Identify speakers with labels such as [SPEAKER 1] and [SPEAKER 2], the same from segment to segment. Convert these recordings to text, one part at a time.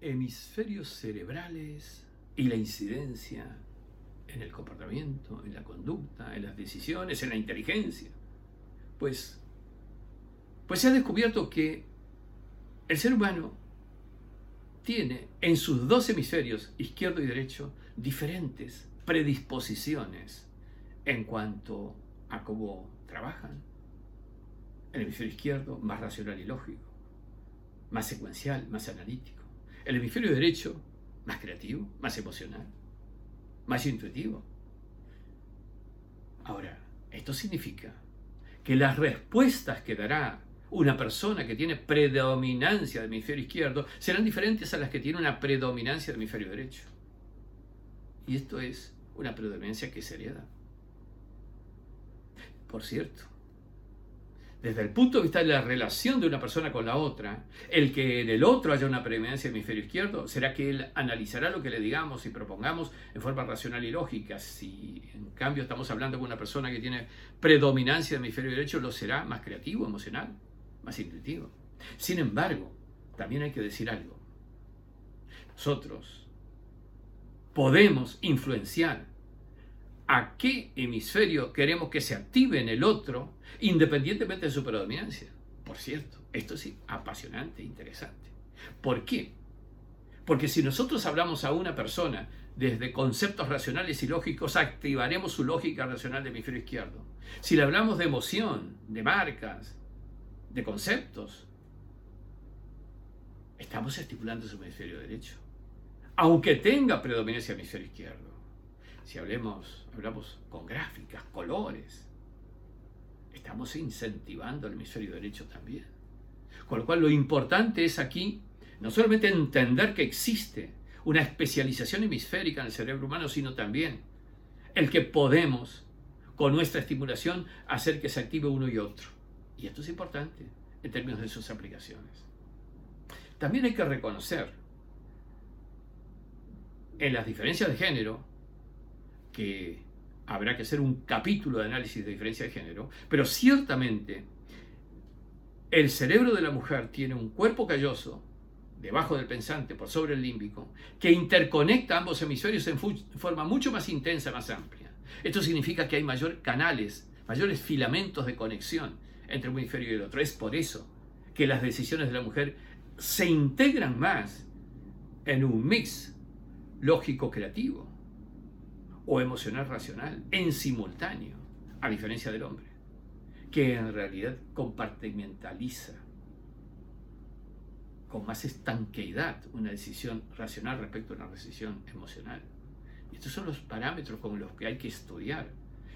[SPEAKER 1] hemisferios cerebrales y la incidencia en el comportamiento, en la conducta, en las decisiones, en la inteligencia. Pues, pues se ha descubierto que el ser humano tiene en sus dos hemisferios, izquierdo y derecho, diferentes predisposiciones en cuanto a cómo trabajan. El hemisferio izquierdo, más racional y lógico, más secuencial, más analítico. El hemisferio derecho, más creativo, más emocional, más intuitivo. Ahora, esto significa que las respuestas que dará una persona que tiene predominancia del hemisferio izquierdo serán diferentes a las que tiene una predominancia del hemisferio derecho. Y esto es una predominancia que se hereda. Por cierto, desde el punto de vista de la relación de una persona con la otra, el que en el otro haya una predominancia del hemisferio izquierdo, será que él analizará lo que le digamos y propongamos en forma racional y lógica. Si en cambio estamos hablando con una persona que tiene predominancia del hemisferio derecho, lo será más creativo, emocional más intuitivo. Sin embargo, también hay que decir algo. Nosotros podemos influenciar a qué hemisferio queremos que se active en el otro, independientemente de su predominancia. Por cierto, esto es apasionante interesante. ¿Por qué? Porque si nosotros hablamos a una persona desde conceptos racionales y lógicos, activaremos su lógica racional del hemisferio izquierdo. Si le hablamos de emoción, de marcas, de conceptos, estamos estipulando su hemisferio derecho, aunque tenga predominancia hemisferio izquierdo. Si hablemos, hablamos con gráficas, colores, estamos incentivando el hemisferio derecho también. Con lo cual lo importante es aquí no solamente entender que existe una especialización hemisférica en el cerebro humano, sino también el que podemos, con nuestra estimulación, hacer que se active uno y otro. Y esto es importante en términos de sus aplicaciones. También hay que reconocer en las diferencias de género, que habrá que hacer un capítulo de análisis de diferencia de género, pero ciertamente el cerebro de la mujer tiene un cuerpo calloso debajo del pensante, por sobre el límbico, que interconecta ambos hemisferios en forma mucho más intensa, más amplia. Esto significa que hay mayores canales, mayores filamentos de conexión entre un hemisferio y el otro. Es por eso que las decisiones de la mujer se integran más en un mix lógico-creativo o emocional-racional en simultáneo, a diferencia del hombre, que en realidad compartimentaliza con más estanqueidad una decisión racional respecto a una decisión emocional. Estos son los parámetros con los que hay que estudiar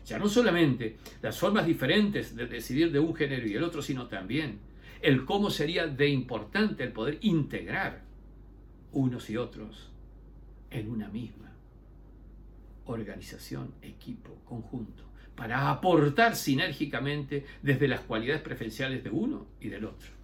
[SPEAKER 1] ya no solamente las formas diferentes de decidir de un género y el otro, sino también el cómo sería de importante el poder integrar unos y otros en una misma organización, equipo, conjunto, para aportar sinérgicamente desde las cualidades preferenciales de uno y del otro.